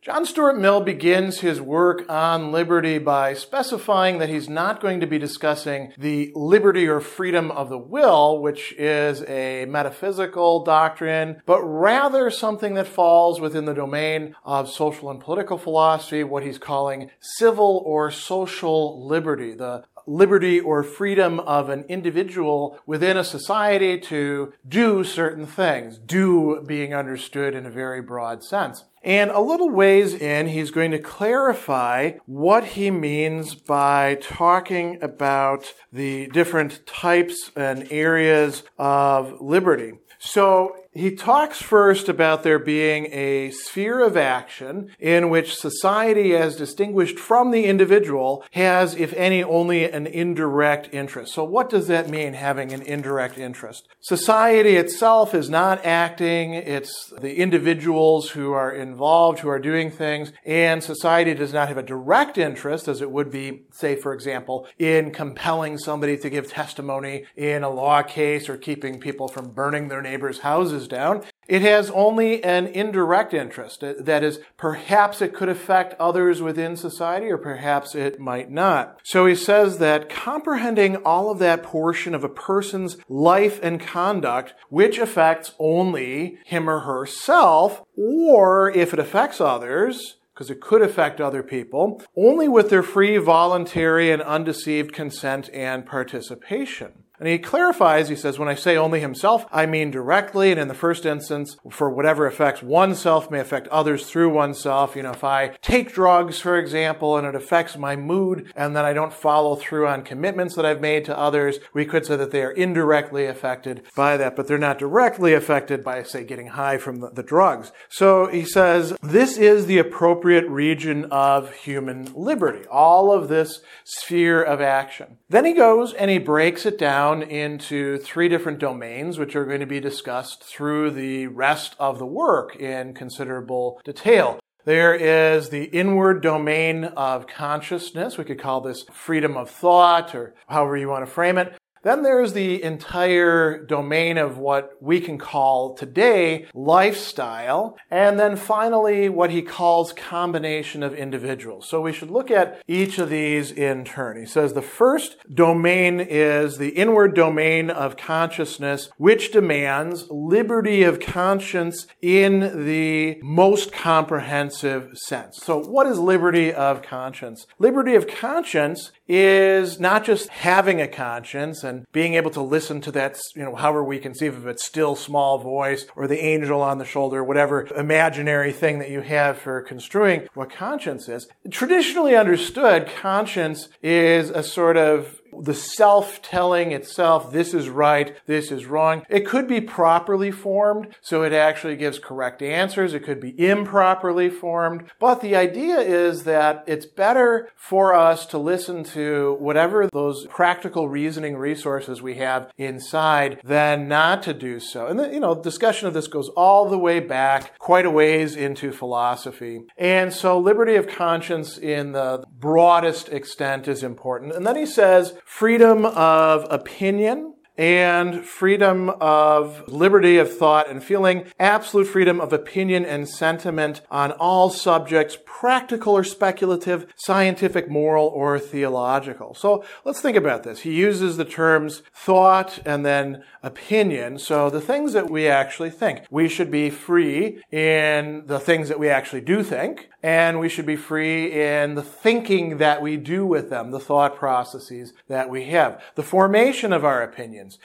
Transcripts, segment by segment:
John Stuart Mill begins his work on liberty by specifying that he's not going to be discussing the liberty or freedom of the will, which is a metaphysical doctrine, but rather something that falls within the domain of social and political philosophy, what he's calling civil or social liberty, the liberty or freedom of an individual within a society to do certain things, do being understood in a very broad sense. And a little ways in, he's going to clarify what he means by talking about the different types and areas of liberty. So he talks first about there being a sphere of action in which society, as distinguished from the individual, has, if any, only an indirect interest. So, what does that mean, having an indirect interest? Society itself is not acting, it's the individuals who are involved, who are doing things, and society does not have a direct interest, as it would be, say, for example, in compelling somebody to give testimony in a law case or keeping people from burning their neighbors' houses down. It has only an indirect interest. Uh, that is, perhaps it could affect others within society or perhaps it might not. So he says that comprehending all of that portion of a person's life and conduct, which affects only him or herself, or if it affects others, because it could affect other people, only with their free, voluntary, and undeceived consent and participation. And he clarifies, he says, when I say only himself, I mean directly, and in the first instance, for whatever affects oneself may affect others through oneself. You know, if I take drugs, for example, and it affects my mood, and then I don't follow through on commitments that I've made to others, we could say that they are indirectly affected by that, but they're not directly affected by, say, getting high from the, the drugs. So he says, this is the appropriate region of human liberty, all of this sphere of action. Then he goes and he breaks it down down into three different domains, which are going to be discussed through the rest of the work in considerable detail. There is the inward domain of consciousness. We could call this freedom of thought or however you want to frame it. Then there's the entire domain of what we can call today lifestyle. And then finally, what he calls combination of individuals. So we should look at each of these in turn. He says the first domain is the inward domain of consciousness, which demands liberty of conscience in the most comprehensive sense. So what is liberty of conscience? Liberty of conscience is not just having a conscience and being able to listen to that, you know, however we conceive of it, still small voice or the angel on the shoulder, whatever imaginary thing that you have for construing what conscience is. Traditionally understood, conscience is a sort of the self telling itself, this is right, this is wrong. It could be properly formed, so it actually gives correct answers. It could be improperly formed. But the idea is that it's better for us to listen to whatever those practical reasoning resources we have inside than not to do so. And the, you know, discussion of this goes all the way back quite a ways into philosophy. And so liberty of conscience in the broadest extent is important. And then he says, freedom of opinion, and freedom of liberty of thought and feeling, absolute freedom of opinion and sentiment on all subjects, practical or speculative, scientific, moral, or theological. So let's think about this. He uses the terms thought and then opinion. So the things that we actually think. We should be free in the things that we actually do think, and we should be free in the thinking that we do with them, the thought processes that we have. The formation of our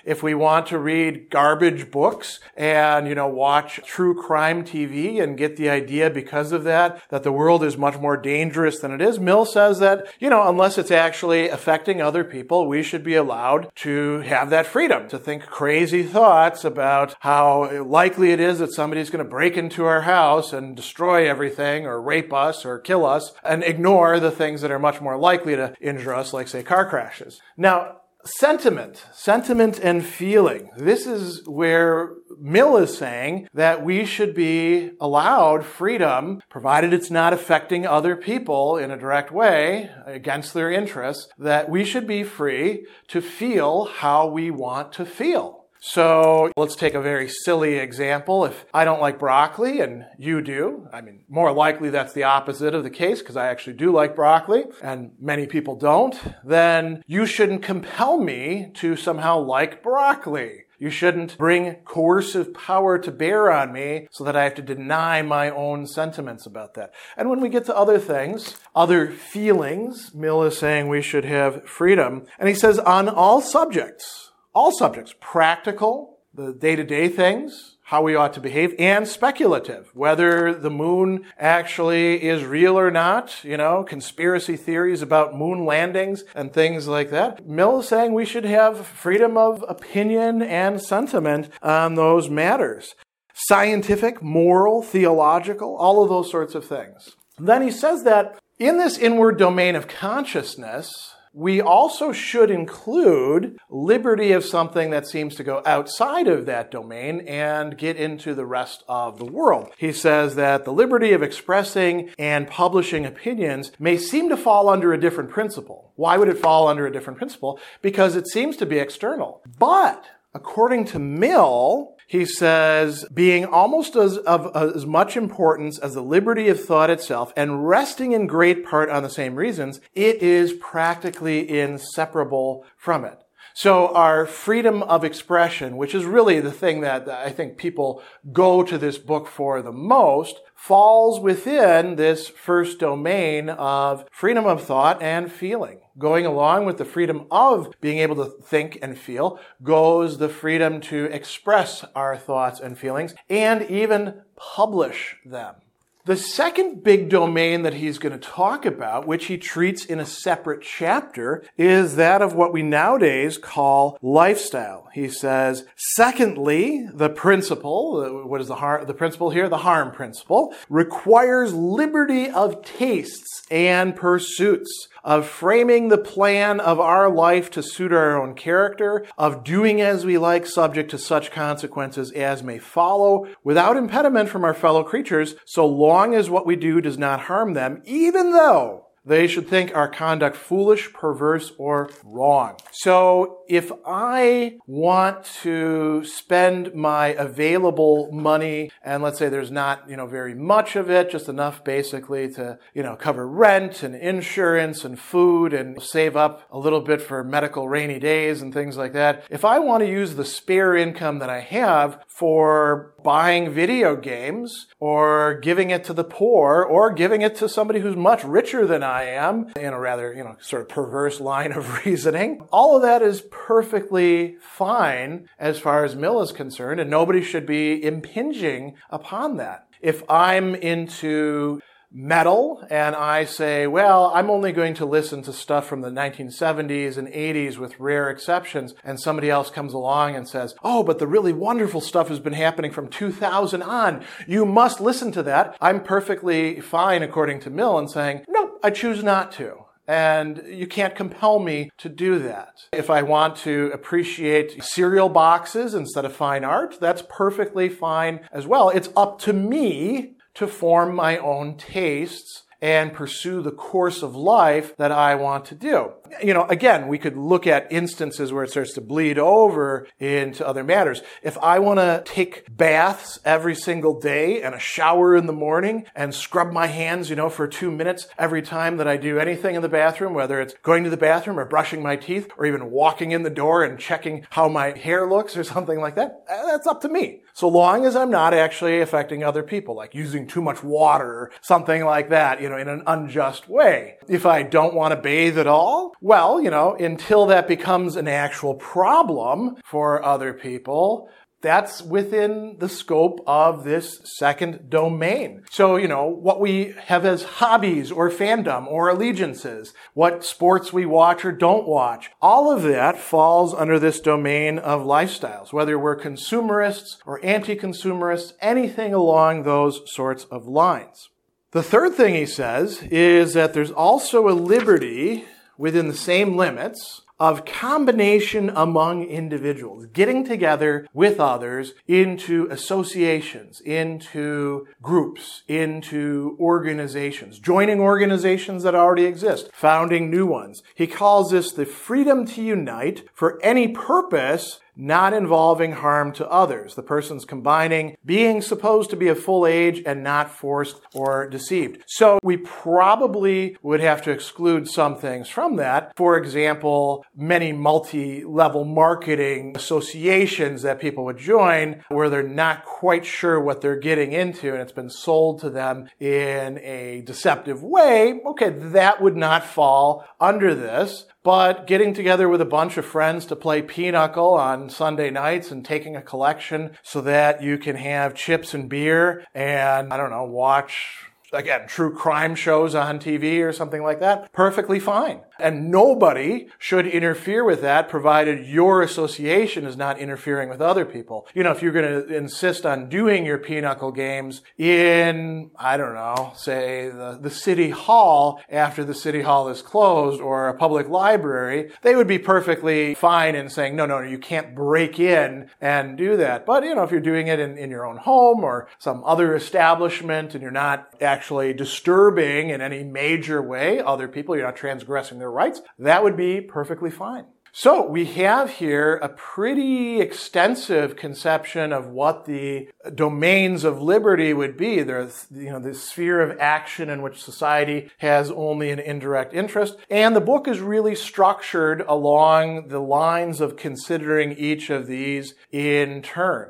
If we want to read garbage books and, you know, watch true crime TV and get the idea because of that, that the world is much more dangerous than it is, Mill says that, you know, unless it's actually affecting other people, we should be allowed to have that freedom to think crazy thoughts about how likely it is that somebody's going to break into our house and destroy everything or rape us or kill us and ignore the things that are much more likely to injure us, like say car crashes. Now, Sentiment, sentiment and feeling. This is where Mill is saying that we should be allowed freedom, provided it's not affecting other people in a direct way against their interests, that we should be free to feel how we want to feel. So let's take a very silly example. If I don't like broccoli and you do, I mean, more likely that's the opposite of the case because I actually do like broccoli and many people don't, then you shouldn't compel me to somehow like broccoli. You shouldn't bring coercive power to bear on me so that I have to deny my own sentiments about that. And when we get to other things, other feelings, Mill is saying we should have freedom. And he says on all subjects, all subjects, practical, the day to day things, how we ought to behave, and speculative, whether the moon actually is real or not, you know, conspiracy theories about moon landings and things like that. Mill is saying we should have freedom of opinion and sentiment on those matters. Scientific, moral, theological, all of those sorts of things. Then he says that in this inward domain of consciousness, we also should include liberty of something that seems to go outside of that domain and get into the rest of the world. He says that the liberty of expressing and publishing opinions may seem to fall under a different principle. Why would it fall under a different principle? Because it seems to be external. But according to Mill, he says, being almost as, of as much importance as the liberty of thought itself and resting in great part on the same reasons, it is practically inseparable from it. So our freedom of expression, which is really the thing that I think people go to this book for the most, falls within this first domain of freedom of thought and feeling. Going along with the freedom of being able to think and feel goes the freedom to express our thoughts and feelings and even publish them. The second big domain that he's going to talk about, which he treats in a separate chapter, is that of what we nowadays call lifestyle. He says, secondly, the principle, what is the harm, the principle here? The harm principle requires liberty of tastes and pursuits of framing the plan of our life to suit our own character, of doing as we like, subject to such consequences as may follow, without impediment from our fellow creatures, so long as long as what we do does not harm them, even though they should think our conduct foolish, perverse, or wrong. So if I want to spend my available money, and let's say there's not, you know, very much of it, just enough basically to, you know, cover rent and insurance and food and save up a little bit for medical rainy days and things like that. If I want to use the spare income that I have for buying video games or giving it to the poor or giving it to somebody who's much richer than I am in a rather, you know, sort of perverse line of reasoning. All of that is perfectly fine as far as Mill is concerned and nobody should be impinging upon that. If I'm into metal and I say, well, I'm only going to listen to stuff from the 1970s and 80s with rare exceptions, and somebody else comes along and says, oh, but the really wonderful stuff has been happening from 2000 on. You must listen to that. I'm perfectly fine, according to Mill, in saying, no, I choose not to. And you can't compel me to do that. If I want to appreciate cereal boxes instead of fine art, that's perfectly fine as well. It's up to me to form my own tastes and pursue the course of life that I want to do. You know, again, we could look at instances where it starts to bleed over into other matters. If I want to take baths every single day and a shower in the morning and scrub my hands, you know, for two minutes every time that I do anything in the bathroom, whether it's going to the bathroom or brushing my teeth or even walking in the door and checking how my hair looks or something like that, uh, that's up to me. So long as I'm not actually affecting other people, like using too much water or something like that, you know, in an unjust way. If I don't want to bathe at all, well, you know, until that becomes an actual problem for other people, that's within the scope of this second domain. So, you know, what we have as hobbies or fandom or allegiances, what sports we watch or don't watch, all of that falls under this domain of lifestyles, whether we're consumerists or anti-consumerists, anything along those sorts of lines. The third thing he says is that there's also a liberty within the same limits of combination among individuals, getting together with others into associations, into groups, into organizations, joining organizations that already exist, founding new ones. He calls this the freedom to unite for any purpose not involving harm to others. The person's combining being supposed to be of full age and not forced or deceived. So we probably would have to exclude some things from that. For example, many multi-level marketing associations that people would join where they're not quite sure what they're getting into and it's been sold to them in a deceptive way. Okay, that would not fall under this. But getting together with a bunch of friends to play pinochle on Sunday nights and taking a collection so that you can have chips and beer and, I don't know, watch again, true crime shows on TV or something like that, perfectly fine. And nobody should interfere with that provided your association is not interfering with other people. You know, if you're going to insist on doing your pinochle games in, I don't know, say the, the city hall after the city hall is closed or a public library, they would be perfectly fine in saying, no, no, no, you can't break in and do that. But, you know, if you're doing it in, in your own home or some other establishment and you're not actually disturbing in any major way other people, you're not transgressing their rights, that would be perfectly fine. So we have here a pretty extensive conception of what the domains of liberty would be. There's, you know, the sphere of action in which society has only an indirect interest. And the book is really structured along the lines of considering each of these in turn.